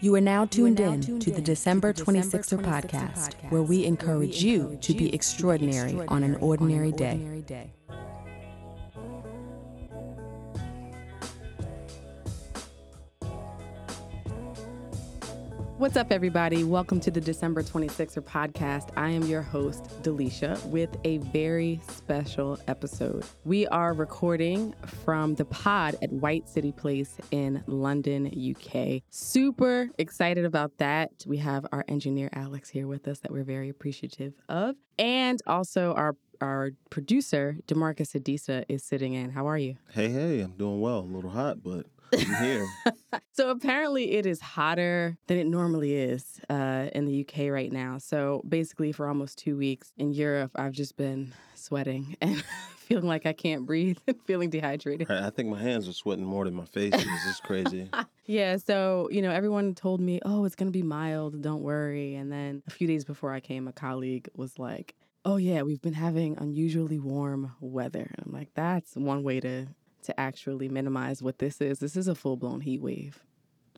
You are now tuned in to the December 26er podcast, where we encourage you to be extraordinary on an ordinary day. What's up, everybody? Welcome to the December 26er podcast. I am your host, Delisha, with a very special episode. We are recording from the pod at White City Place in London, UK. Super excited about that. We have our engineer, Alex, here with us that we're very appreciative of. And also our our producer, Demarcus Adisa, is sitting in. How are you? Hey, hey, I'm doing well. A little hot, but I'm here. so apparently it is hotter than it normally is uh, in the UK right now. So basically, for almost two weeks in Europe, I've just been sweating and feeling like I can't breathe and feeling dehydrated. I think my hands are sweating more than my face is. It's crazy. yeah. So, you know, everyone told me, oh, it's going to be mild. Don't worry. And then a few days before I came, a colleague was like, oh yeah we've been having unusually warm weather and i'm like that's one way to to actually minimize what this is. This is a full blown heat wave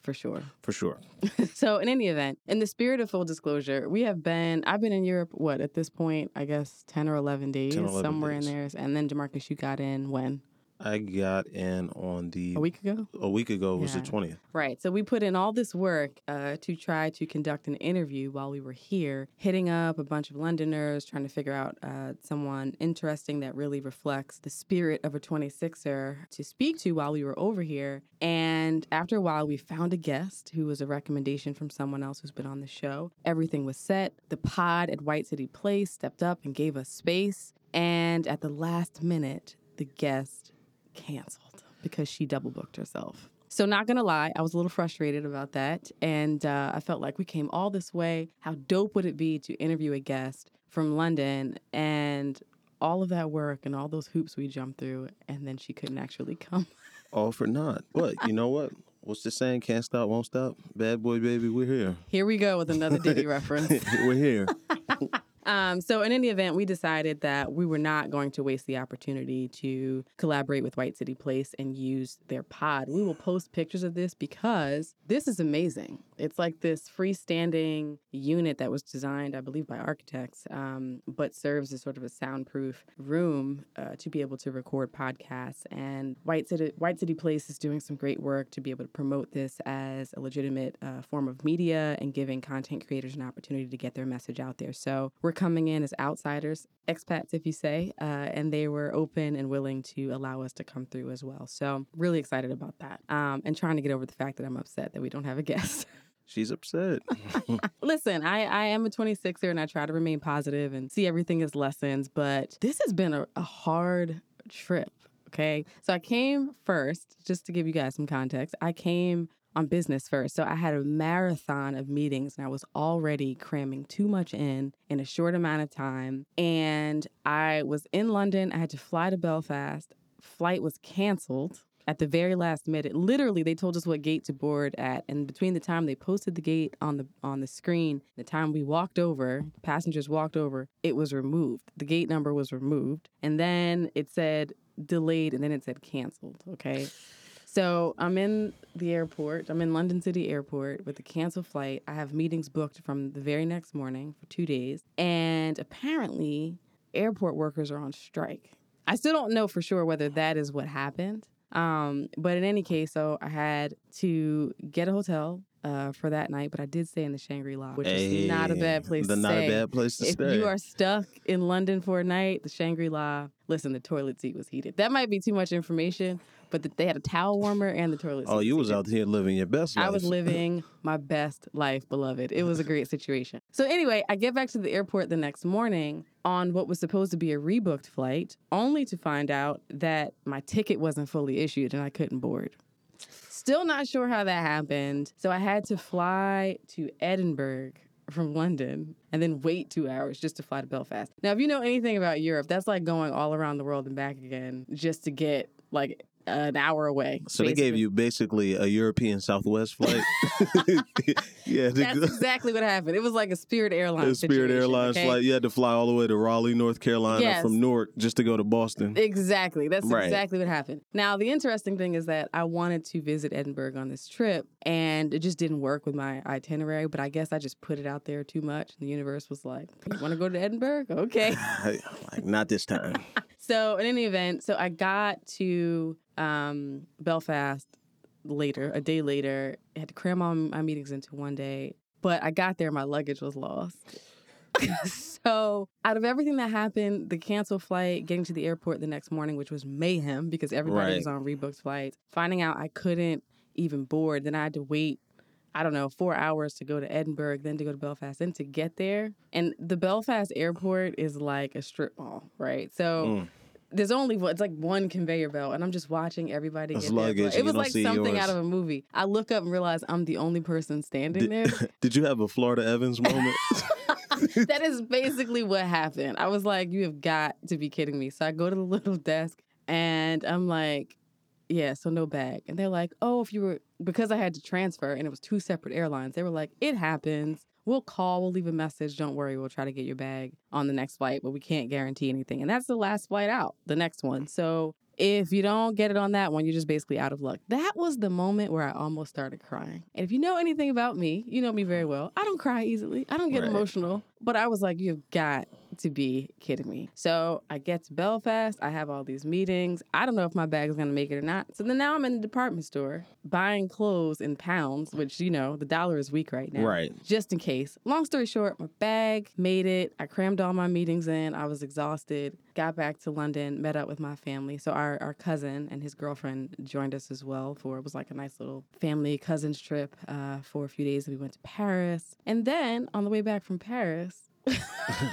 for sure. For sure. so, in any event, in the spirit of full disclosure, we have been, I've been in Europe, what, at this point, I guess 10 or 11 days, 10 11 somewhere days. in there. And then, Demarcus, you got in when? I got in on the a week ago. A week ago was the twentieth. Right. So we put in all this work uh, to try to conduct an interview while we were here, hitting up a bunch of Londoners, trying to figure out uh, someone interesting that really reflects the spirit of a 26er to speak to while we were over here. And after a while, we found a guest who was a recommendation from someone else who's been on the show. Everything was set. The pod at White City Place stepped up and gave us space. And at the last minute, the guest canceled because she double booked herself. So, not gonna lie, I was a little frustrated about that. And uh, I felt like we came all this way. How dope would it be to interview a guest from London and all of that work and all those hoops we jumped through, and then she couldn't actually come? All for naught. But you know what? What's the saying? Can't stop, won't stop. Bad boy, baby, we're here. Here we go with another Diddy reference. we're here. Um, so, in any event, we decided that we were not going to waste the opportunity to collaborate with White City Place and use their pod. We will post pictures of this because this is amazing. It's like this freestanding unit that was designed, I believe, by architects, um, but serves as sort of a soundproof room uh, to be able to record podcasts. And White City, White City Place is doing some great work to be able to promote this as a legitimate uh, form of media and giving content creators an opportunity to get their message out there. So we're coming in as outsiders, expats, if you say, uh, and they were open and willing to allow us to come through as well. So really excited about that um, and trying to get over the fact that I'm upset that we don't have a guest. She's upset. Listen, I, I am a 26er and I try to remain positive and see everything as lessons, but this has been a, a hard trip. Okay. So I came first, just to give you guys some context, I came on business first. So I had a marathon of meetings and I was already cramming too much in in a short amount of time. And I was in London. I had to fly to Belfast. Flight was canceled at the very last minute. Literally, they told us what gate to board at, and between the time they posted the gate on the on the screen, the time we walked over, mm. passengers walked over, it was removed. The gate number was removed, and then it said delayed, and then it said canceled. Okay. So I'm in the airport. I'm in London City Airport with a canceled flight. I have meetings booked from the very next morning for two days. And apparently, airport workers are on strike. I still don't know for sure whether that is what happened. Um, but in any case, so I had to get a hotel uh, for that night, but I did stay in the Shangri La, which hey, is not a bad place the to not stay. a bad place to if stay. If you are stuck in London for a night, the Shangri La, listen, the toilet seat was heated. That might be too much information, but the, they had a towel warmer and the toilet. Oh, you was out here living your best life. I was living my best life, beloved. It was a great situation. So anyway, I get back to the airport the next morning on what was supposed to be a rebooked flight, only to find out that my ticket wasn't fully issued and I couldn't board. Still not sure how that happened. So I had to fly to Edinburgh from London and then wait two hours just to fly to Belfast. Now, if you know anything about Europe, that's like going all around the world and back again just to get like an hour away. So basically. they gave you basically a European Southwest flight. Yeah, That's exactly what happened. It was like a Spirit Airlines. Spirit Airlines okay? flight. You had to fly all the way to Raleigh, North Carolina Yes. from Newark just to go to Boston. Exactly. That's Right. exactly what happened. Now, the interesting thing is that I wanted to visit Edinburgh on this trip, and it just didn't work with my itinerary. But I guess I just put it out there too much. And the universe was like, "You want to go to Edinburgh? Okay." like not this time. so, in any event, so I got to um, Belfast later, a day later. I had to cram all my meetings into one day, but I got there, my luggage was lost. so, out of everything that happened, the canceled flight, getting to the airport the next morning, which was mayhem because everybody Right. was on rebooked flights, finding out I couldn't even board, then I had to wait. I don't know, four hours to go to Edinburgh, then to go to Belfast, then to get there. And the Belfast airport is like a strip mall, right? So Mm. There's only one, it's like one conveyor belt, and I'm just watching everybody That's get luggage, It was like something yours. out of a movie. I look up and realize I'm the only person standing there. Did, did you have a Florida Evans moment? that is basically what happened. I was like, you have got to be kidding me. So I go to the little desk and I'm like, yeah, so no bag. And they're like, oh, if you were, because I had to transfer and it was two separate airlines, they were like, it happens. We'll call, we'll leave a message. Don't worry, we'll try to get your bag on the next flight, but we can't guarantee anything. And that's the last flight out, the next one. So if you don't get it on that one, you're just basically out of luck. That was the moment where I almost started crying. And if you know anything about me, you know me very mm-hmm. well. I don't cry easily. I don't get Right. emotional. But I was like, you've got to be kidding me. So I get to Belfast. I have all these meetings. I don't know if my bag is going to make it or not. So then now I'm in the department store buying clothes in pounds, which, you know, the dollar is weak right now right. just in case. Long story short, my bag made it. I crammed all my meetings in. I was exhausted. Got back to London, met up with my family. So our, our cousin and his girlfriend joined us as well for it was like a nice little family cousins trip uh, for a few days. We went to Paris. And then on the way back from Paris,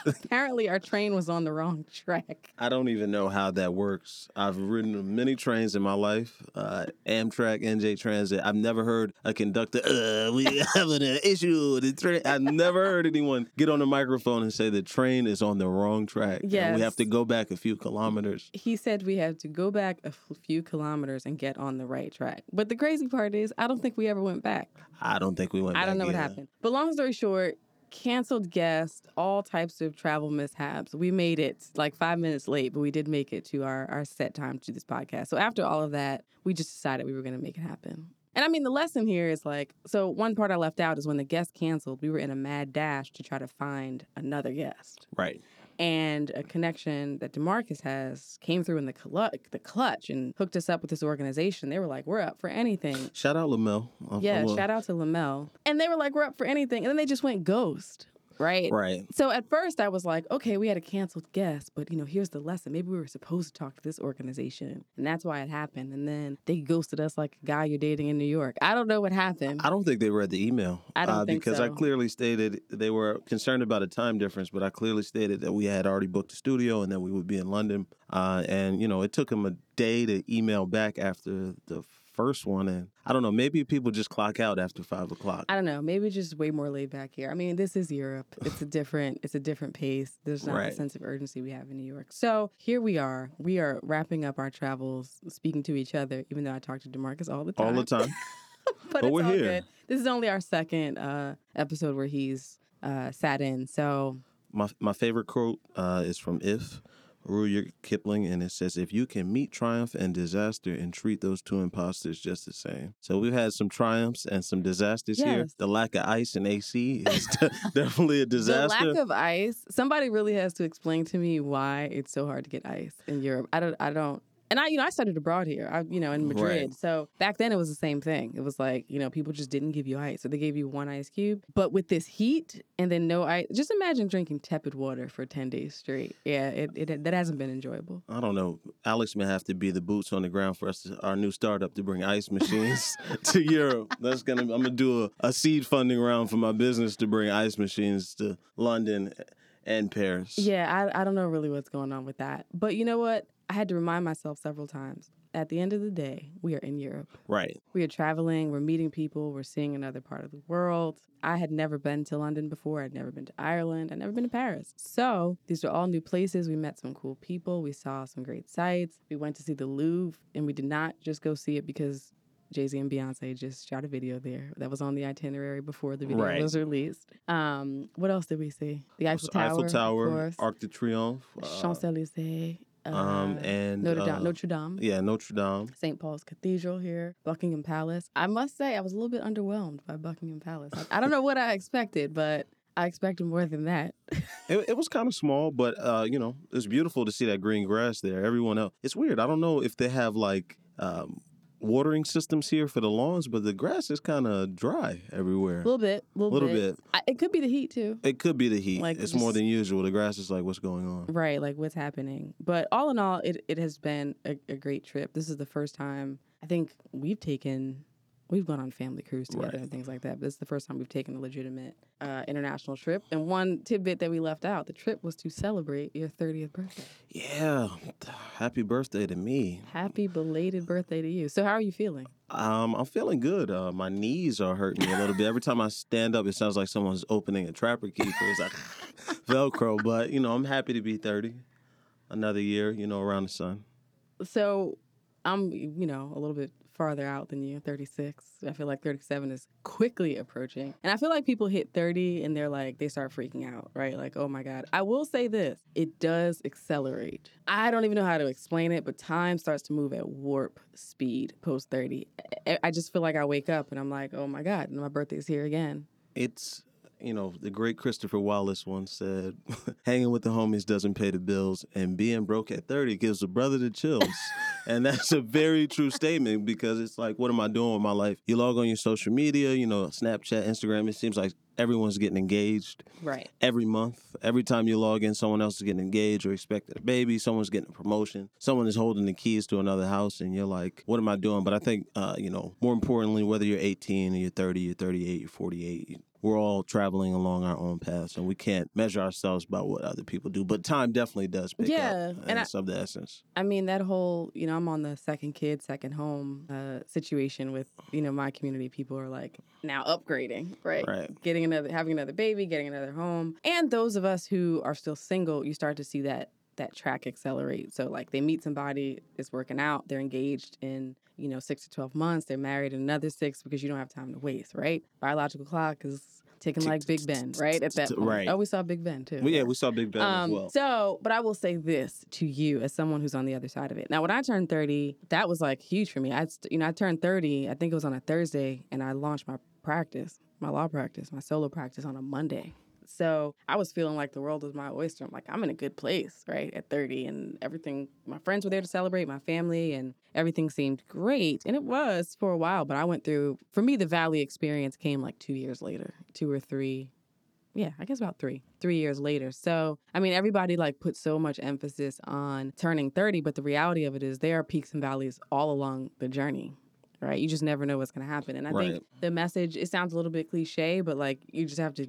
apparently our train was on the wrong track. I don't even know how that works. I've ridden many trains in my life, uh, Amtrak, NJ Transit. I've never heard a conductor, uh, we having an issue with the train. I've never heard anyone get on the microphone and say the train is on the wrong track. Yeah, we have to go back a few kilometers. He said we have to go back a few kilometers and get on the right track. But the crazy part is, I don't think we ever went back. I don't think we went back. I don't know what happened. But long story short, canceled guests, all types of travel mishaps. We made it like five minutes late, but we did make it to our, our set time to do this podcast. So after all of that, we just decided we were going to make it happen. And I mean, the lesson here is like, so one part I left out is when the guest canceled, we were in a mad dash to try to find another guest. Right. And a connection that Demarcus has came through in the, clu- the clutch and hooked us up with this organization. They were like, we're up for anything. Shout out Lamel. Yeah, shout out to Lamel. And they were like, we're up for anything. And then they just went ghost, right? Right. So at first I was like, okay, we had a canceled guest, but you know, here's the lesson. Maybe we were supposed to talk to this organization. And that's why it happened. And then they ghosted us like a guy you're dating in New York. I don't know what happened. I don't think they read the email. I don't uh, think because I clearly stated they were concerned about a time difference, but I clearly stated that we had already booked a studio and that we would be in London. Uh, and you know, it took them a day to email back after the first one, and I don't know, maybe people just clock out after five o'clock. I don't know. Maybe just way more laid back here. I mean, this is Europe. It's a different. It's a different pace. There's not Right. the sense of urgency we have in New York. So here we are. We are wrapping up our travels, speaking to each other. Even though I talk to Demarcus all the time. All the time. but, But it's we're all here. good. This is only our second uh, episode where he's uh, sat in. So My my favorite quote uh, is from If Rudyard Kipling, and it says, "If you can meet triumph and disaster and treat those two imposters just the same." So we've had some triumphs and some disasters here. The lack of ice and AC is definitely a disaster. the lack of ice. Somebody really has to explain to me why it's so hard to get ice in Europe. I don't. I don't. And I, you know, I studied abroad here. I, you know, in Madrid. Right. So back then it was the same thing. It was like, you know, people just didn't give you ice, so they gave you one ice cube. But with this heat and then no ice, just imagine drinking tepid water for ten days straight. Yeah, it, it that hasn't been enjoyable. I don't know. Alex may have to be the boots on the ground for us, to, our new startup, to bring ice machines to Europe. That's gonna. I'm gonna do a, a seed funding round for my business to bring ice machines to London and Paris. Yeah, I, I don't know really what's going on with that. But you know what? I had to remind myself several times. At the end of the day, we are in Europe. Right. We are traveling, we're meeting people, we're seeing another part of the world. I had never been to London before, I'd never been to Ireland, I'd never been to Paris. So these are all new places. We met some cool people, we saw some great sights. We went to see the Louvre, and we did not just go see it because Jay Z and Beyonce just shot a video there. That was on the itinerary before the video Right. was released. Um, what else did we see? The Eiffel Tower, Eiffel of Tower, course. Arc de Triomphe, uh, Champs Elysees. Uh, um, and Notre Dame. uh, Notre Dame. yeah, Notre Dame. St. Paul's Cathedral here, Buckingham Palace. I must say, I was a little bit underwhelmed by Buckingham Palace. I, I don't know what I expected, but I expected more than that. It, it was kind of small, but uh, you know, it's beautiful to see that green grass there. Everyone else, it's weird. I don't know if they have like um, watering systems here for the lawns, but the grass is kind of dry everywhere. A little bit, a little, Little bit. bit. I, it could be the heat too. It could be the heat. Like, it's more than usual. The grass is like, what's going on? Right, like what's happening. But all in all, it, it has been a, a great trip. This is the first time I think we've taken, we've gone on family cruise together Right. and things like that. But this is the first time we've taken a legitimate uh, international trip. And one tidbit that we left out the trip was to celebrate your 30th birthday. Yeah. Happy birthday to me. Happy belated birthday to you. So, how are you feeling? Um, I'm feeling good. Uh, my knees are hurting me a little bit. Every time I stand up, it sounds like someone's opening a trapper keeper. It's like Velcro. But you know, I'm happy to be 30. Another year, you know, around the sun. So, I'm, you know, a little bit farther out than you, 36. I feel like 37 is quickly approaching. And I feel like people hit 30 and they're like, they start freaking out, right? Like, oh my God. I will say this it does accelerate. I don't even know how to explain it, but time starts to move at warp speed post 30. I- just feel like I wake up and I'm like, oh my God, and my birthday's here again. It's you know, the great Christopher Wallace once said, hanging with the homies doesn't pay the bills, and being broke at 30 gives a brother the chills. and that's a very true statement because it's like, what am I doing with my life? You log on your social media, you know, Snapchat, Instagram, it seems like everyone's getting engaged Right. every month. Every time you log in, someone else is getting engaged or expected a baby. Someone's getting a promotion. Someone is holding the keys to another house, and you're like, "What am I doing?" But I think, uh, you know, more importantly, whether you're 18 or you're 30, you're 38, you're 48, we're all traveling along our own paths, and we can't measure ourselves by what other people do. But time definitely does pick Yeah, up, and and I- it's of the essence. I mean, that whole, you know, I'm on the second kid, second home uh, situation with, you know, my community. People are like now upgrading, right? Right. Getting another, having another baby, getting another home. And those of us who are still single, you start to see that that track accelerate. So like they meet somebody, it's working out, they're engaged in, you know, six to 12 months, they're married in another six because you don't have time to waste, right? Biological clock is ticking like Big Ben, right? At that point. Right. Oh, we saw Big Ben too. Well, yeah, we saw Big Ben as Um, well. So, but I will say this to you as someone who's on the other side of it. Now, when I turned 30, that was like huge for me. I, you know, I turned 30, I think it was on a Thursday, and I launched my practice, my law practice, my solo practice on a Monday. So I was feeling like the world was my oyster. I'm like, I'm in a good place, right? At 30, and everything, my friends were there to celebrate, my family, and everything seemed great. And it was for a while, but I went through, for me, the Valley experience came like two years later, two or three yeah, I guess about three, three years later. So, I mean, everybody like put so much emphasis on turning 30, but the reality of it is there are peaks and valleys all along the journey, right? You just never know what's going to happen. And I Right. think the message, it sounds a little bit cliche, but like you just have to,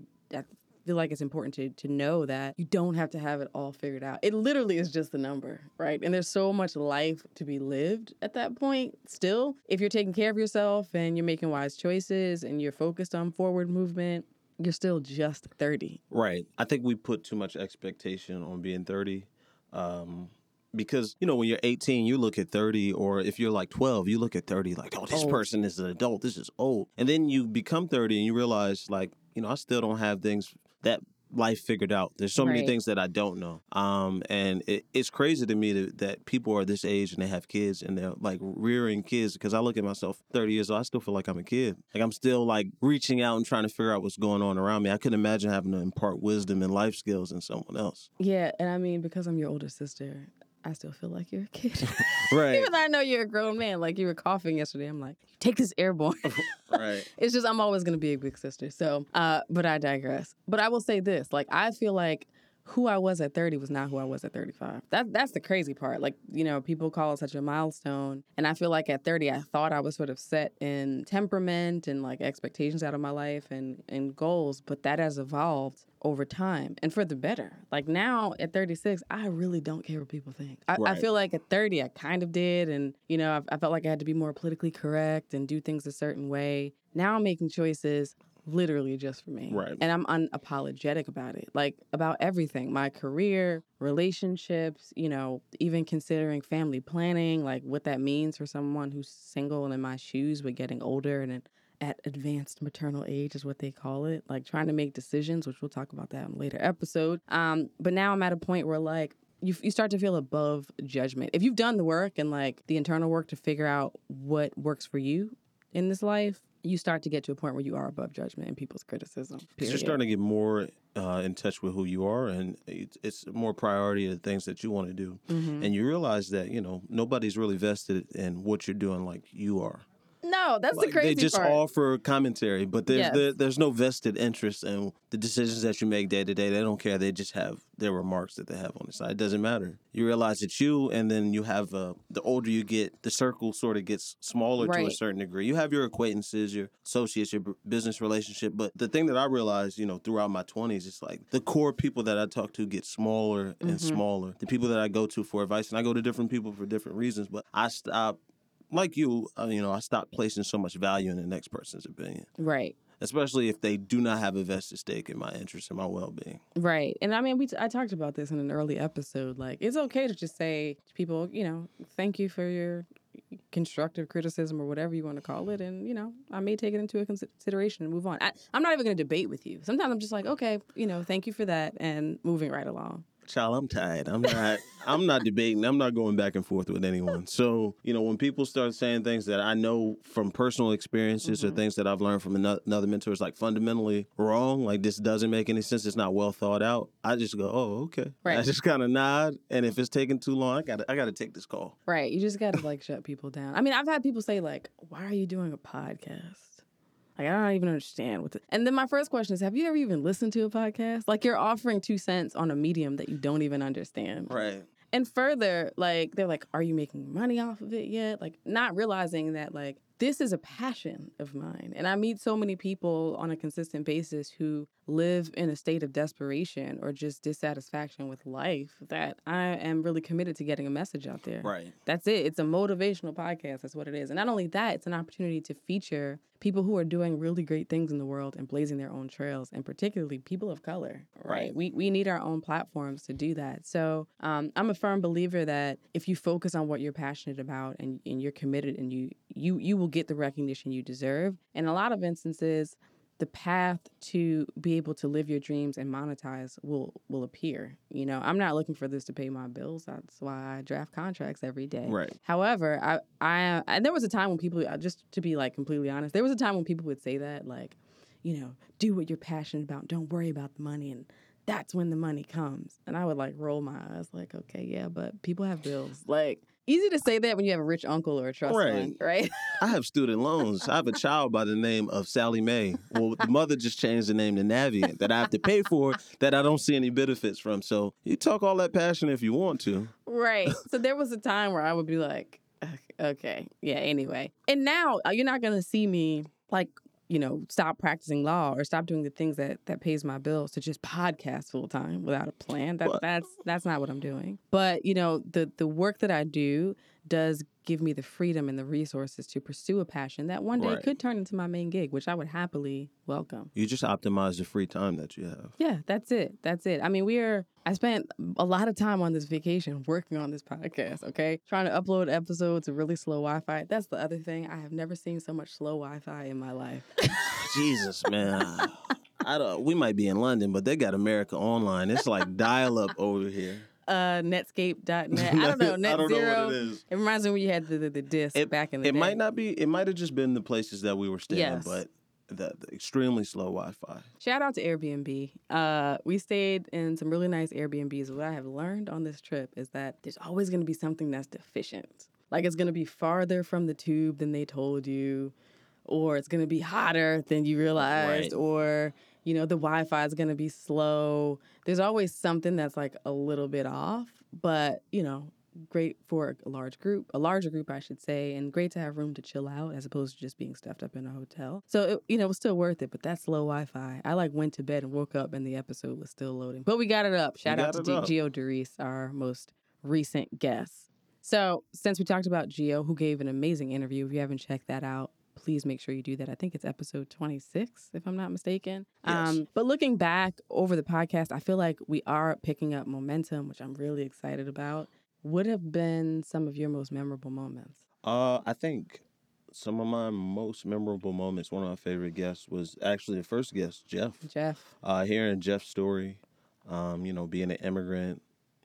feel like it's important to, to know that you don't have to have it all figured out. It literally is just a number, right? And there's so much life to be lived at that point still. If you're taking care of yourself and you're making wise choices and you're focused on forward movement, you're still just 30. Right. I think we put too much expectation on being 30. Um, because, you know, when you're 18, you look at 30, or if you're like 12, you look at 30 like, oh, this Old. person is an adult. This is old. And then you become 30 and you realize, like, you know, I still don't have things that life figured out. There's so many things that I don't know. Um, and it, it's crazy to me that, that people are this age and they have kids and they're like rearing kids because I look at myself 30 years old, I still feel like I'm a kid. Like I'm still like reaching out and trying to figure out what's going on around me. I couldn't imagine having to impart wisdom and life skills in someone else. Yeah, and I mean, because I'm your older sister, I still feel like you're a kid. Right. Even though I know you're a grown man, like you were coughing yesterday, I'm like, take this airborne. right. it's just I'm always gonna be a big sister. So, uh, but I digress. But I will say this: like I feel like who I was at 30 was not who I was at 35. That that's the crazy part. Like you know, people call it such a milestone, and I feel like at 30, I thought I was sort of set in temperament and like expectations out of my life and and goals, but that has evolved over time and for the better. Like now at 36, I really don't care what people think. I, I feel like at 30, I kind of did, and you know, I, I felt like I had to be more politically correct and do things a certain way. Now I'm making choices literally just for me. Right. And I'm unapologetic about it. Like about everything. My career, relationships, you know, even considering family planning, like what that means for someone who's single and in my shoes but getting older and at advanced maternal age is what they call it. Like trying to make decisions, which we'll talk about that in a later episode. Um, but now I'm at a point where like you, you start to feel above judgment. If you've done the work and like the internal work to figure out what works for you in this life, you start to get to a point where you are above judgment and people's criticism. You're starting to get more uh, in touch with who you are, and it's, it's more priority of the things that you want to do. Mm-hmm. And you realize that you know nobody's really vested in what you're doing like you are. No, that's Like, the crazy they just part. offer commentary, but there's Yes. there, there's no vested interest in the decisions that you make day to day. They don't care. They just have their remarks that they have on the side. It doesn't matter. You realize it's you, and then you have uh, the older you get, the circle sort of gets smaller to a certain degree. You have your acquaintances, your associates, your b- business relationship, but the thing that I realized, you know, throughout my twenties, it's like the core people that I talk to get smaller and Mhm. smaller. The people that I go to for advice, and I go to different people for different reasons, but I stop like you, uh, you know, I stopped placing so much value in the next person's opinion, right. especially if they do not have a vested stake in my interest and my well being. Right. And I mean, we t- I talked about this in an early episode. Like, it's okay to just say to people, you know, thank you for your constructive criticism or whatever you want to call it. And, you know, I may take it into a consideration and move on. I, I'm not even going to debate with you. Sometimes I'm just like, okay, you know, thank you for that and moving right along. Child, I'm tired. I'm not. I'm not debating. I'm not going back and forth with anyone. So you know, when people start saying things that I know from personal experiences or Mhm. things that I've learned from ano- another mentor is like fundamentally wrong. Like this doesn't make any sense. It's not well thought out. I just go, oh, okay. Right. I just kind of nod, and if it's taking too long, I got to I got to take this call. Right. You just got to like shut people down. I mean, I've had people say, like, why are you doing a podcast? Like, I don't even understand what the. And then my first question is, have you ever even listened to a podcast? Like, you're offering two cents on a medium that you don't even understand. Right. And further, like, they're like, are you making money off of it yet? Like, not realizing that, like, this is a passion of mine. And I meet so many people on a consistent basis who live in a state of desperation or just dissatisfaction with life that I am really committed to getting a message out there. Right. That's it. It's a motivational podcast. That's what it is. And not only that, it's an opportunity to feature people who are doing really great things in the world and blazing their own trails, and particularly people of color. Right. Right. We we need our own platforms to do that. So um, I'm a firm believer that if you focus on what you're passionate about and, and you're committed and you you you will get the recognition you deserve. In a lot of instances, the path to be able to live your dreams and monetize will will appear. You know, I'm not looking for this to pay my bills. That's why I draft contracts every day. Right. However, I, I and there was a time when people uh, just to be like completely honest, there was a time when people would say that like, you know, do what you're passionate about. Don't worry about the money and that's when the money comes. And I would like roll my eyes like, okay, yeah, but people have bills. Like easy to say that when you have a rich uncle or a trust Right. fund, right? I have student loans. I have a child by the name of Sallie Mae. Well, the mother just changed the name to Navient that I have to pay for that I don't see any benefits from. So you talk all that passion if you want to. Right. So there was a time where I would be like, "Okay, yeah, anyway. And now uh, you're not going to see me like, you know, stop practicing law or stop doing the things that that pays my bills to just podcast full time without a plan. That But- that's that's not what I'm doing. But, you know, the the work that I do does give me the freedom and the resources to pursue a passion that one day Right. could turn into my main gig, which I would happily welcome. You just optimize the free time that you have. Yeah, that's it. That's it. I mean, we're I spent a lot of time on this vacation working on this podcast, okay? Trying to upload episodes with really slow Wi-Fi. That's the other thing. I have never seen so much slow Wi-Fi in my life. Jesus, man. I don't. We might be in London, but they got America Online. It's like dial up over here. Uh netscape.net. I don't know, net I don't zero. know what it is. It reminds me when you had the the, the disc It- back in the It day. might not be. It might have just been the places that we were staying, Yes. but the, the extremely slow Wi-Fi. Shout out to Airbnb. Uh, we stayed in some really nice Airbnbs. What I have learned on this trip is that there's always going to be something that's deficient. Like it's going to be farther from the tube than they told you, or it's going to be hotter than you realized, Right. or you know the Wi-Fi is going to be slow. There's always something that's like a little bit off, but you know. Great for a large group, a larger group, I should say, and great to have room to chill out as opposed to just being stuffed up in a hotel. So, it, you know, it was still worth it, but that slow Wi Fi. I like went to bed and woke up and the episode was still loading. But we got it up. Shout out to it G- Doris, our most recent guest. So, since we talked about Geo, who gave an amazing interview, if you haven't checked that out, please make sure you do that. I think it's episode 26, if I'm not mistaken. Yes. Um, but looking back over the podcast, I feel like we are picking up momentum, which I'm really excited about. What have been some of your most memorable moments? Uh, I think some of my most memorable moments, one of my favorite guests was actually the first guest, Jeff. Jeff. Uh, hearing Jeff's story, um, you know, being an immigrant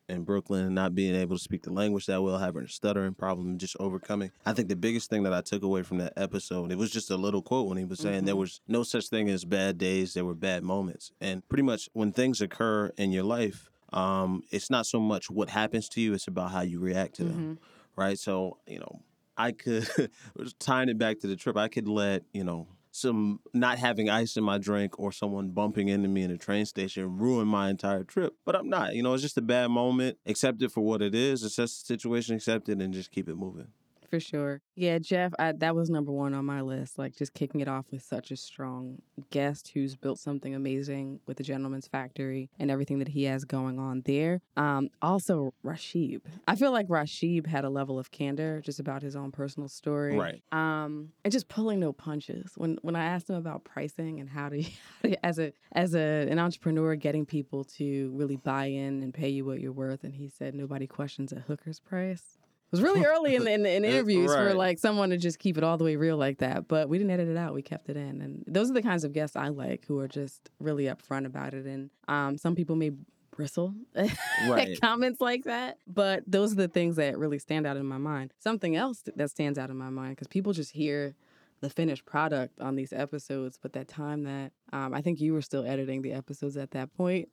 in Brooklyn and not being able to speak the language that well, having a stuttering problem, just overcoming. I think the biggest thing that I took away from that episode, it was just a little quote when he was saying there Mhm. was no such thing as bad days, there were bad moments. And pretty much when things occur in your life, um, it's not so much what happens to you, it's about how you react to them Mhm. right? So, you know, I could tying it back to the trip, I could let, you know, some not having ice in my drink or someone bumping into me in a train station ruin my entire trip. But I'm not. You know, it's just a bad moment. Accept it for what it is. Assess the situation, accept it, and just keep it moving. For sure. Yeah, Jeff, I, that was number one on my list. Like just kicking it off with such a strong guest who's built something amazing with the Gentleman's Factory and everything that he has going on there. Um, also, Rashib. I feel like Rashib had a level of candor just about his own personal story. Right. Um, and just pulling no punches. When when I asked him about pricing and how to, as a as a an entrepreneur, getting people to really buy in and pay you what you're worth, and he said nobody questions a hooker's price. It was really early in the, in, the, in interviews for like someone to just keep it all the way real like that. But we didn't edit it out. We kept it in. And those are the kinds of guests I like who are just really upfront about it. And um, some people may bristle Right. at comments like that. But those are the things that really stand out in my mind. Something else that stands out in my mind because people just hear the finished product on these episodes. But that time that um, I think you were still editing the episodes at that point,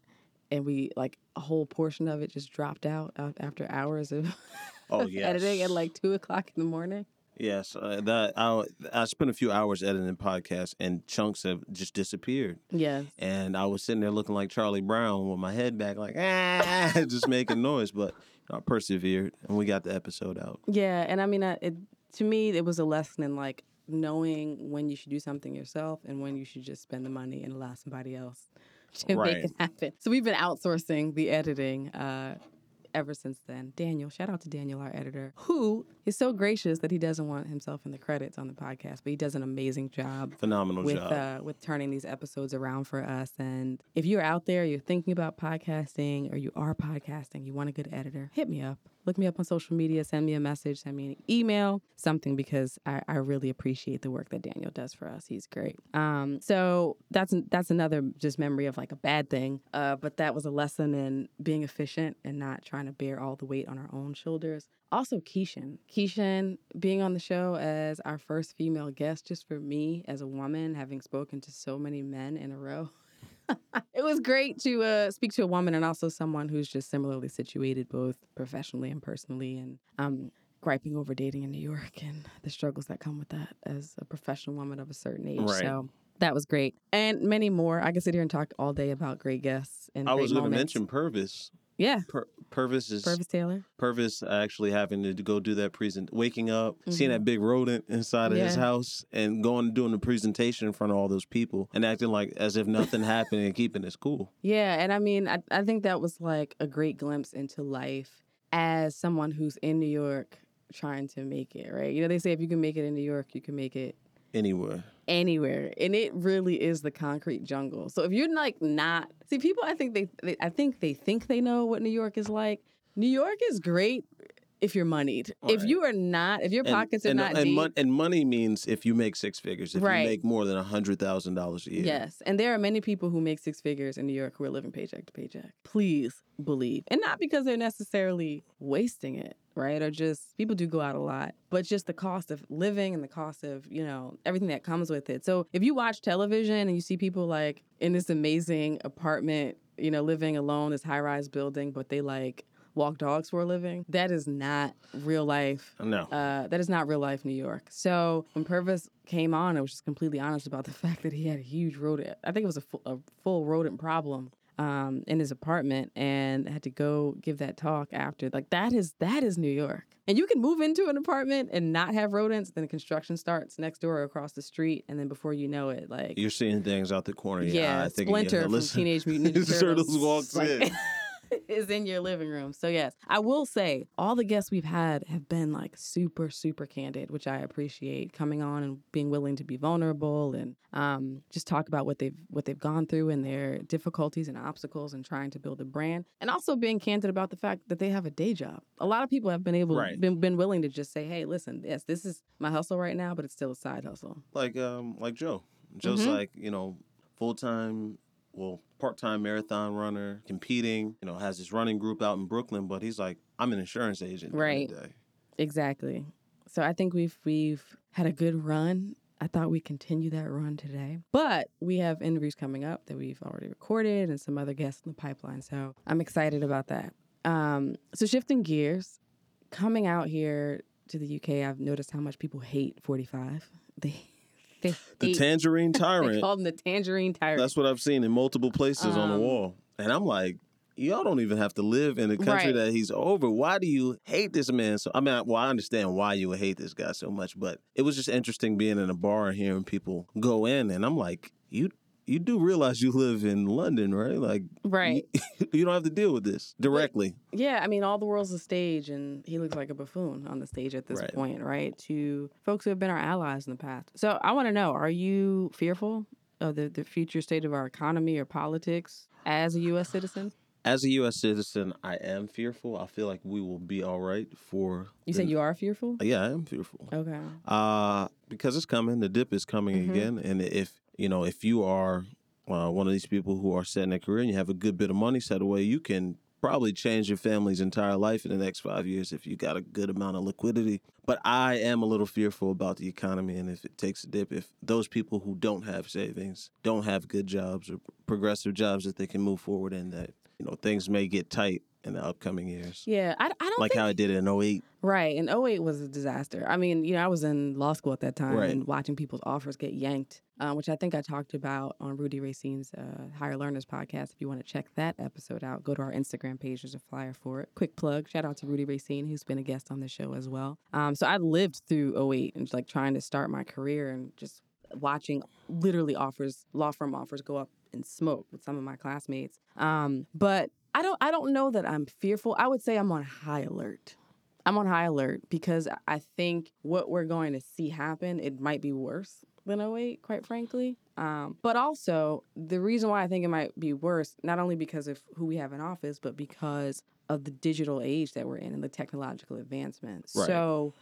and we like a whole portion of it just dropped out after hours of Oh, yeah editing at like two o'clock in the morning. Yes, uh, that I I spent a few hours editing podcasts, and chunks have just disappeared. Yes. And I was sitting there looking like Charlie Brown with my head back, like ah, just making noise. But I persevered, and we got the episode out. Yeah, and I mean, uh, it, to me, it was a lesson in like knowing when you should do something yourself and when you should just spend the money and allow somebody else to Right. make it happen. So we've been outsourcing the editing. Uh, Ever since then, Daniel, shout out to Daniel, our editor, who is so gracious that he doesn't want himself in the credits on the podcast, but he does an amazing job Phenomenal with job. uh, with turning these episodes around for us. And if you're out there, you're thinking about podcasting, or you are podcasting, you want a good editor, hit me up. Look me up on social media. Send me a message. Send me an email. Something because I, I really appreciate the work that Daniel does for us. He's great. Um, so that's that's another just memory of like a bad thing. Uh, but that was a lesson in being efficient and not trying to bear all the weight on our own shoulders. Also, Keishan. Keishan being on the show as our first female guest, just for me as a woman, having spoken to so many men in a row. it was great to uh, speak to a woman and also someone who's just similarly situated, both professionally and personally. And I'm griping over dating in New York and the struggles that come with that as a professional woman of a certain age. Right. So that was great. And many more. I could sit here and talk all day about great guests and I was going to mention Purvis. Yeah. Pur- Purvis is Purvis Taylor. Purvis actually having to go do that present, waking up, seeing Mhm. that big rodent inside of his house, and going and doing the presentation in front of all those people, and acting like as if nothing happened and keeping it cool. Yeah, and I mean, I, I think that was like a great glimpse into life as someone who's in New York trying to make it, right? You know, they say if you can make it in New York, you can make it Anywhere, anywhere. And it really is the concrete jungle. So if you're like not See, people I think they, they I think they think they know what New York is like. New York is great if you're moneyed. If Right. you are not, if your and, pockets are and, not and, deep, mon- and money means if you make six figures, if Right. you make more than a hundred thousand dollars a year. Yes. And there are many people who make six figures in New York who are living paycheck to paycheck. Please believe. And not because they're necessarily wasting it, right? Or just people do go out a lot, but just the cost of living and the cost of, you know, everything that comes with it. So if you watch television and you see people like in this amazing apartment, you know, living alone, this high rise building, but they like walk dogs for a living, that is not real life No. uh, that is not real life New York. So when Purvis came on, I was just completely honest about the fact that he had a huge rodent. I think it was a full, a full rodent problem um, in his apartment, and had to go give that talk after. Like that is that is New York, and you can move into an apartment and not have rodents. Then construction starts next door or across the street, and then before you know it, like You're seeing things out the corner. of your yeah, eye, thinking, Splinter yeah, from Teenage Mutant Ninja Turtles, Turtles walks like- in. is in your living room. So yes, I will say all the guests we've had have been like super, super candid, which I appreciate coming on and being willing to be vulnerable and um, just talk about what they've what they've gone through and their difficulties and obstacles and trying to build a brand, and also being candid about the fact that they have a day job. A lot of people have been able Right. been been willing to just say, hey, listen, yes, this is my hustle right now, but it's still a side hustle. like um like Joe. Joe's Mhm. like you know full time, well part time marathon runner, competing. You know has this running group out in Brooklyn, but he's like I'm an insurance agent. Right. Exactly. So I think we've we've had a good run. I thought we'd continue that run today. But we have interviews coming up that we've already recorded and some other guests in the pipeline. So I'm excited about that. Um, so shifting gears, coming out here to the UK, I've noticed how much people hate 45. They, The tangerine they tyrant. call them the tangerine tyrant. That's what I've seen in multiple places on the Um, wall, and I'm like. Y'all don't even have to live in the country Right. that he's over. Why do you hate this man? So I mean, well, I understand why you would hate this guy so much, but it was just interesting being in a bar and hearing people go in, and I'm like, you you do realize you live in London, right? Like, right. You, you don't have to deal with this directly. Yeah, I mean, all the world's a stage, and he looks like a buffoon on the stage at this Right. point, right? To folks who have been our allies in the past. So I want to know: Are you fearful of the, the future state of our economy or politics as a U.S. citizen? As a U.S. citizen, I am fearful. I feel like we will be all right for. You the- said you are fearful. Yeah, I am fearful. Okay. Uh, because it's coming. The dip is coming Mhm. again, and if you know, if you are uh, one of these people who are setting a career and you have a good bit of money set away, you can probably change your family's entire life in the next five years if you got a good amount of liquidity. But I am a little fearful about the economy, and if it takes a dip, if those people who don't have savings, don't have good jobs or progressive jobs that they can move forward in, that you know things may get tight in the upcoming years, Yeah, I, I don't like think how it did in 08. Right. And 08 was a disaster. I mean, you know, I was in law school at that time Right. and watching people's offers get yanked, uh, which I think I talked about on Rudy Racine's uh, Higher Learners podcast. If you want to check that episode out, go to our Instagram page. There's a flyer for it. Quick plug. Shout out to Rudy Racine, who's been a guest on the show as well. Um, so I lived through 08 and like trying to start my career and just watching literally offers, law firm offers go up in smoke with some of my classmates. Um, but I don't I don't know that I'm fearful. I would say I'm on high alert. I'm on high alert because I think what we're going to see happen, it might be worse than 08, quite frankly. Um, but also, the reason why I think it might be worse, not only because of who we have in office, but because of the digital age that we're in and the technological advancements. Right. So,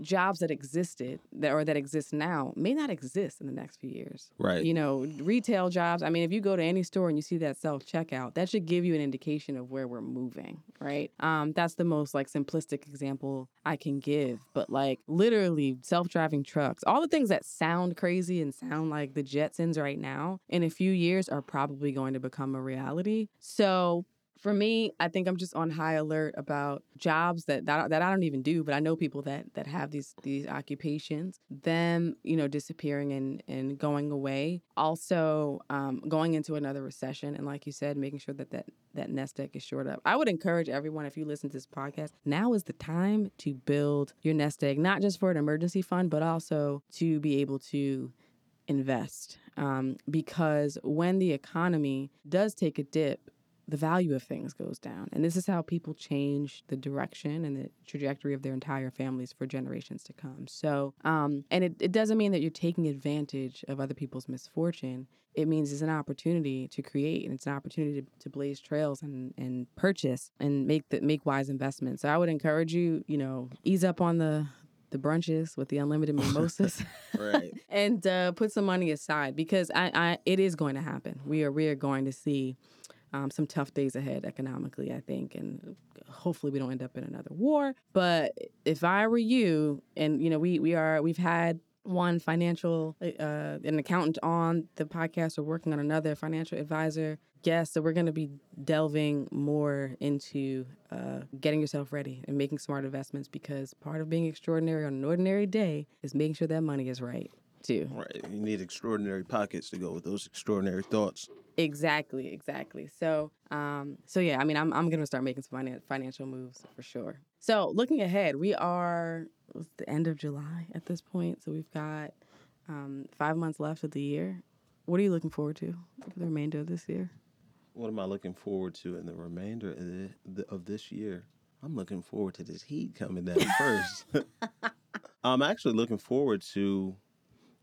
jobs that existed that or that exist now may not exist in the next few years Right. you know, retail jobs. I mean, if you go to any store and you see that self checkout, that should give you an indication of where we're moving, right? Um, that's the most like simplistic example I can give. But like literally self driving trucks, all the things that sound crazy and sound like the Jetsons right now, in a few years are probably going to become a reality. So for me, I think I'm just on high alert about jobs that, that that I don't even do, but I know people that that have these these occupations. Them, you know, disappearing and and going away. Also, um, going into another recession, and like you said, making sure that that that nest egg is shored up. I would encourage everyone, if you listen to this podcast, now is the time to build your nest egg, not just for an emergency fund, but also to be able to invest. Um, because when the economy does take a dip, the value of things goes down. And this is how people change the direction and the trajectory of their entire families for generations to come. So, um, and it, it doesn't mean that you're taking advantage of other people's misfortune. It means it's an opportunity to create and it's an opportunity to, to blaze trails and, and purchase and make the, make wise investments. So I would encourage you, you know, ease up on the the brunches with the unlimited mimosas Right. and uh, put some money aside because I, I it is going to happen. We are we are going to see um, some tough days ahead economically, I think, and hopefully we don't end up in another war. But if I were you, and you know, we we are we've had one financial uh, an accountant on the podcast or working on another financial advisor guest so we're going to be delving more into uh, getting yourself ready and making smart investments because part of being extraordinary on an ordinary day is making sure that money is right too Right. You need extraordinary pockets to go with those extraordinary thoughts. Exactly, exactly. So, um, so yeah, I mean, I'm I'm gonna start making some finan- financial moves for sure. So, looking ahead, we are the end of July at this point, so we've got um, five months left of the year. What are you looking forward to for the remainder of this year? what am I looking forward to in the remainder of, the, of this year? I'm looking forward to this heat coming down first. I'm actually looking forward to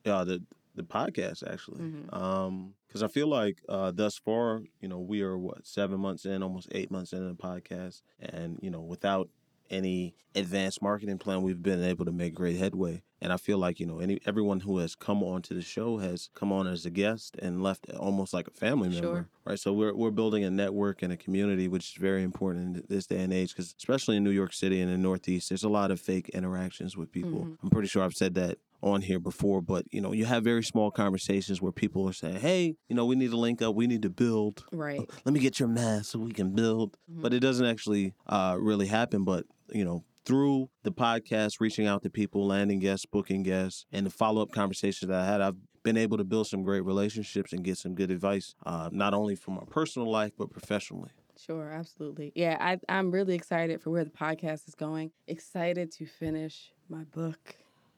uh, the the podcast actually, Mhm. um, because I feel like uh, thus far, you know, we are what seven months in, almost eight months in the podcast, and you know, without any advanced marketing plan, we've been able to make great headway. And I feel like you know, any everyone who has come on to the show has come on as a guest and left almost like a family member, Sure. right? So we're we're building a network and a community, which is very important in this day and age, because especially in New York City and the Northeast, there's a lot of fake interactions with people. Mhm. I'm pretty sure I've said that on here before, but you know, you have very small conversations where people are saying, "Hey, you know, we need to link up, we need to build. Right. Let me get your mask so we can build." But it doesn't actually uh, really happen. But you know, through the podcast, reaching out to people, landing guests, booking guests, and the follow up conversations that I had, I've been able to build some great relationships and get some good advice, uh, not only for my personal life but professionally. Sure, absolutely. Yeah, I, I'm really excited for where the podcast is going. Excited to finish my book.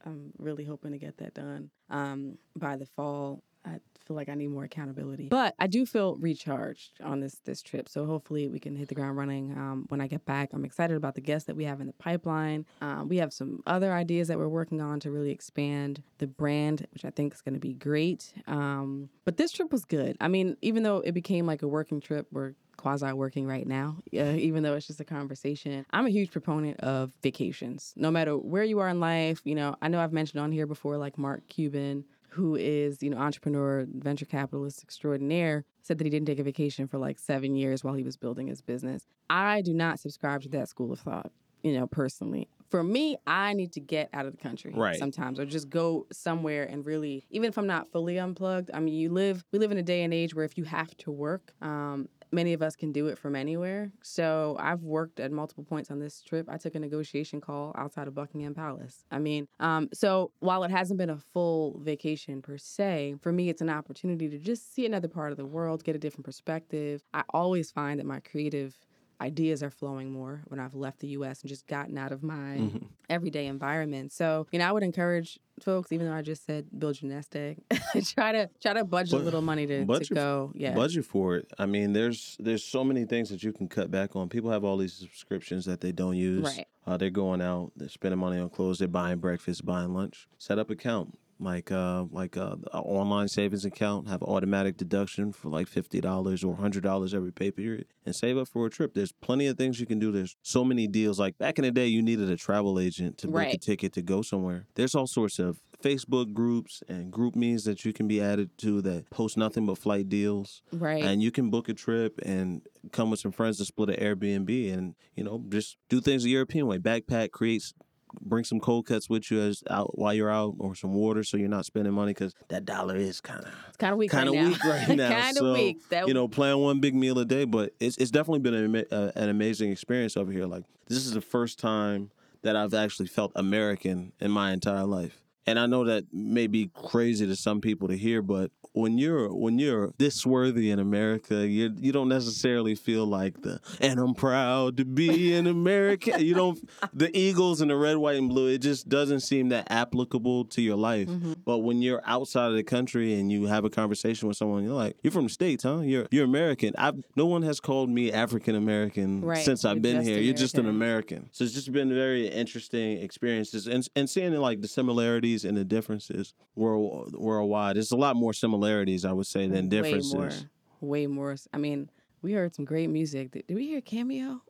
I'm really hoping to get that done um, by the fall. I feel like I need more accountability, but I do feel recharged on this this trip. So hopefully we can hit the ground running um, when I get back. I'm excited about the guests that we have in the pipeline. Um, we have some other ideas that we're working on to really expand the brand, which I think is going to be great. Um, but this trip was good. I mean, even though it became like a working trip, we're quasi working right now, uh, even though it's just a conversation. I'm a huge proponent of vacations, no matter where you are in life. You know, I know I've mentioned on here before, like Mark Cuban, who is, you know, entrepreneur, venture capitalist extraordinaire, said that he didn't take a vacation for like seven years while he was building his business. I do not subscribe to that school of thought, you know, personally. For me, I need to get out of the country Right. sometimes or just go somewhere and really, even if I'm not fully unplugged, I mean, you live, we live in a day and age where if you have to work, um, many of us can do it from anywhere. So I've worked at multiple points on this trip. I took a negotiation call outside of Buckingham Palace. I mean, um, so while it hasn't been a full vacation per se, for me, it's an opportunity to just see another part of the world, get a different perspective. I always find that my creative ideas are flowing more when I've left the US and just gotten out of my Mhm. everyday environment. So, you know, I would encourage folks, even though I just said build your nest egg, try to try to budget a little money to, to budget- go. Yeah. budget for it. I mean, there's there's so many things that you can cut back on. People have all these subscriptions that they don't use. Right. Uh, they're going out, they're spending money on clothes, they're buying breakfast, buying lunch. Set up account like uh like uh, a online savings account. Have automatic deduction for like fifty dollars or hundred dollars every pay period, and save up for a trip. There's plenty of things you can do. There's so many deals. Like back in the day, you needed a travel agent to book a ticket to go somewhere. There's all sorts of Facebook groups and group means that you can be added to that post nothing but flight deals Right. and you can book a trip and come with some friends to split an Airbnb and you know just do things the European way. Backpack creates. Bring some cold cuts with you as out while you're out, or some water, so you're not spending money because that dollar is kind of it's kind of weak kind of right now. weak right now. kind of so, weak. That you know, plan one big meal a day, but it's it's definitely been an, uh, an amazing experience over here. Like this is the first time that I've actually felt American in my entire life. And I know that may be crazy to some people to hear, but when you're when you're this worthy in America, you you don't necessarily feel like the and I'm proud to be an American. you don't the Eagles and the red, white, and blue. It just doesn't seem that applicable to your life. Mm-hmm. But when you're outside of the country and you have a conversation with someone, you're like, "You're from the states, huh? You're you're American." I've no one has called me African American Right. since I've You're been here. You're just an American. American. So it's just been very interesting experiences and and seeing like the similarities and the differences world worldwide. It's a lot more similarities, I would say, than differences. Way more. Way more. I mean, we heard some great music. Did, did we hear Cameo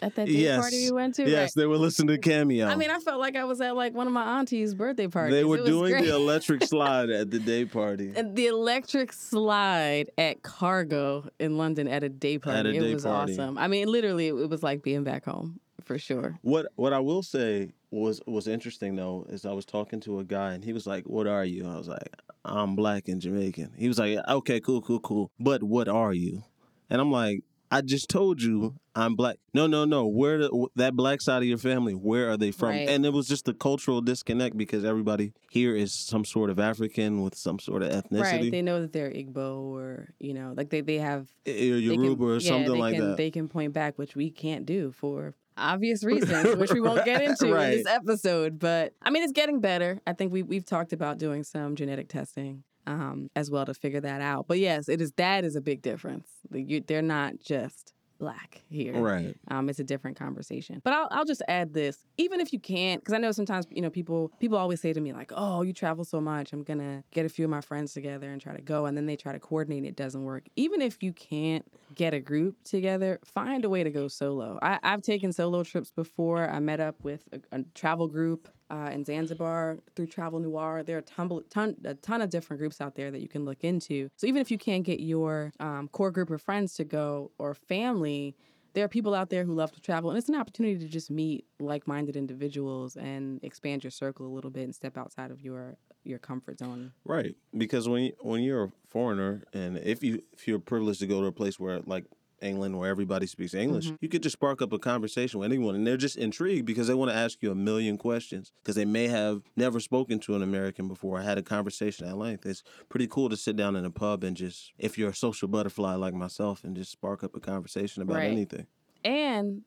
at that day Yes. party we went to? Yes, Right. they were listening to Cameo. I mean, I felt like I was at like one of my auntie's birthday parties. they were doing great. the electric slide at the day party. The electric slide at Cargo in London at a day party. a it was party. awesome. I mean, literally, it was like being back home for sure. What what I will say was was interesting though is I was talking to a guy and he was like, "What are you?" I was like, "I'm black and Jamaican." He was like, "Okay, cool, cool, cool. But what are you?" And I'm like, "I just told you I'm black." No, no, no. Where the, that black side of your family? Where are they from? Right. And it was just the cultural disconnect because everybody here is some sort of African with some sort of ethnicity, Right. They know that they're Igbo or, you know, like they, they have or they can- or yeah, something they like can, that. They can point back, which we can't do for obvious reasons, which we won't get into in this episode. But I mean, it's getting better. I think we we've talked about doing some genetic testing um, as well to figure that out. But yes, it is that is a big difference. You, they're not just black here. Right. Um, it's a different conversation. But I'll, I'll just add this: even if you can't, because I know sometimes you know people people always say to me like, "Oh, you travel so much, I'm gonna get a few of my friends together and try to go," and then they try to coordinate, it doesn't work. Even if you can't get a group together, find a way to go solo. I, I've taken solo trips before. I met up with a, a travel group uh, in Zanzibar through Travel Noir. There are tumble, ton, a ton of different groups out there that you can look into. So even if you can't get your um, core group of friends to go or family, there are people out there who love to travel, and it's an opportunity to just meet like-minded individuals and expand your circle a little bit and step outside of your your comfort zone. Right, because when you, when you're a foreigner, and if you if you're privileged to go to a place where like England where everybody speaks English, Mm-hmm. you could just spark up a conversation with anyone, and they're just intrigued because they want to ask you a million questions because they may have never spoken to an American before, had a conversation at length. It's pretty cool to sit down in a pub and just, if you're a social butterfly like myself, and just spark up a conversation about Right. anything. And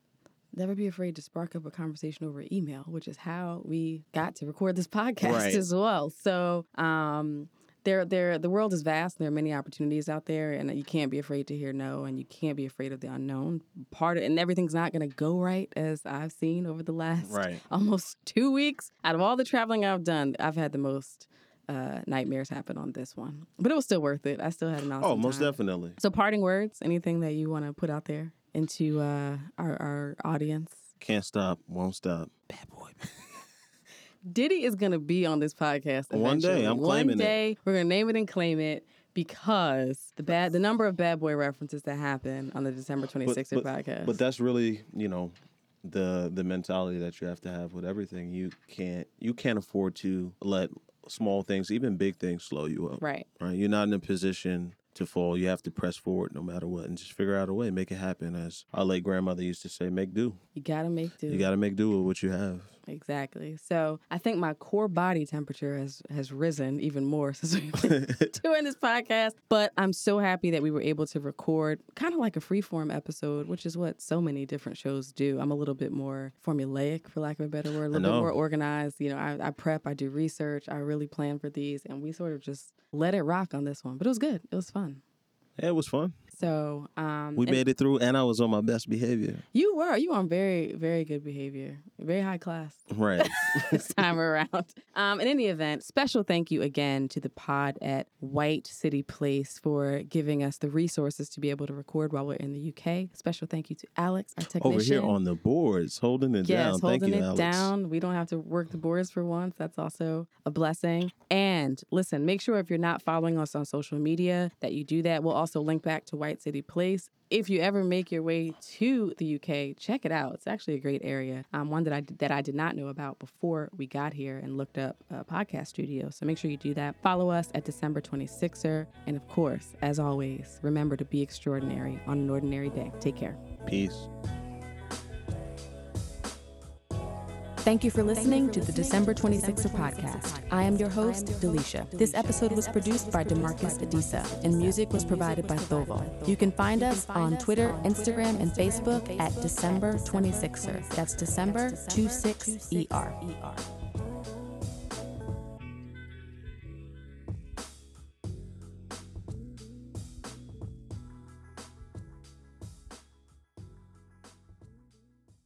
never be afraid to spark up a conversation over email, which is how we got to record this podcast Right. as well. So, um, there, there, the world is vast. And There are many opportunities out there, and you can't be afraid to hear no, and you can't be afraid of the unknown. Part of, and everything's not going to go right, as I've seen over the last Right. almost two weeks. Out of all the traveling I've done, I've had the most uh, nightmares happen on this one, but it was still worth it. I still had an awesome Oh, most time. definitely. So, parting words, anything that you want to put out there into uh, our, our audience? Can't stop, won't stop. Bad boy. Diddy is going to be on this podcast One day. I'm One claiming it. day, we're going to name it and claim it because the bad, the number of bad boy references that happen on the December 26th but- podcast. But that's really, you know, the the mentality that you have to have with everything. You can't you can't afford to let small things, even big things, slow you up. right. Right? You're not in a position to fall. You have to press forward no matter what, and just figure out a way, make it happen. As our late grandmother used to say, make do. You got to make do. You got to make do with what you have. Exactly. So I think my core body temperature has has risen even more since we've been doing this podcast. But I'm so happy that we were able to record kind of like a freeform episode, which is what so many different shows do. I'm a little bit more formulaic, for lack of a better word, a little bit more organized. You know, I, I prep, I do research, I really plan for these, and we sort of just let it rock on this one. But it was good. It was fun. Yeah, it was fun. So um, We made it through, and I was on my best behavior. you were you were on very very good behavior, very high class. Right. this time around. Um, in any event, special thank you again to the pod at White City Place for giving us the resources to be able to record while we're in the UK. Special thank you to Alex, our technician. Over here on the boards, holding it Yes, down. holding Thank you, it Alex. down. We don't have to work the boards for once. That's also a blessing. And listen, make sure if you're not following us on social media that you do that. We'll also link back to White City Place. If you ever make your way to the UK, check it out. It's actually a great area. Um, one that I that I did not know about before we got here and looked up a podcast studio. So make sure you do that. Follow us at December 26er, and of course, as always, remember to be extraordinary on an ordinary day. Take care. Peace. Thank you for listening to the December 26er podcast. I am your host, Delisha. This episode was produced by Demarcus Adisa, and music was provided by Thovo. You can find us on Twitter, Instagram, and Facebook at December 26er. That's December 26ER.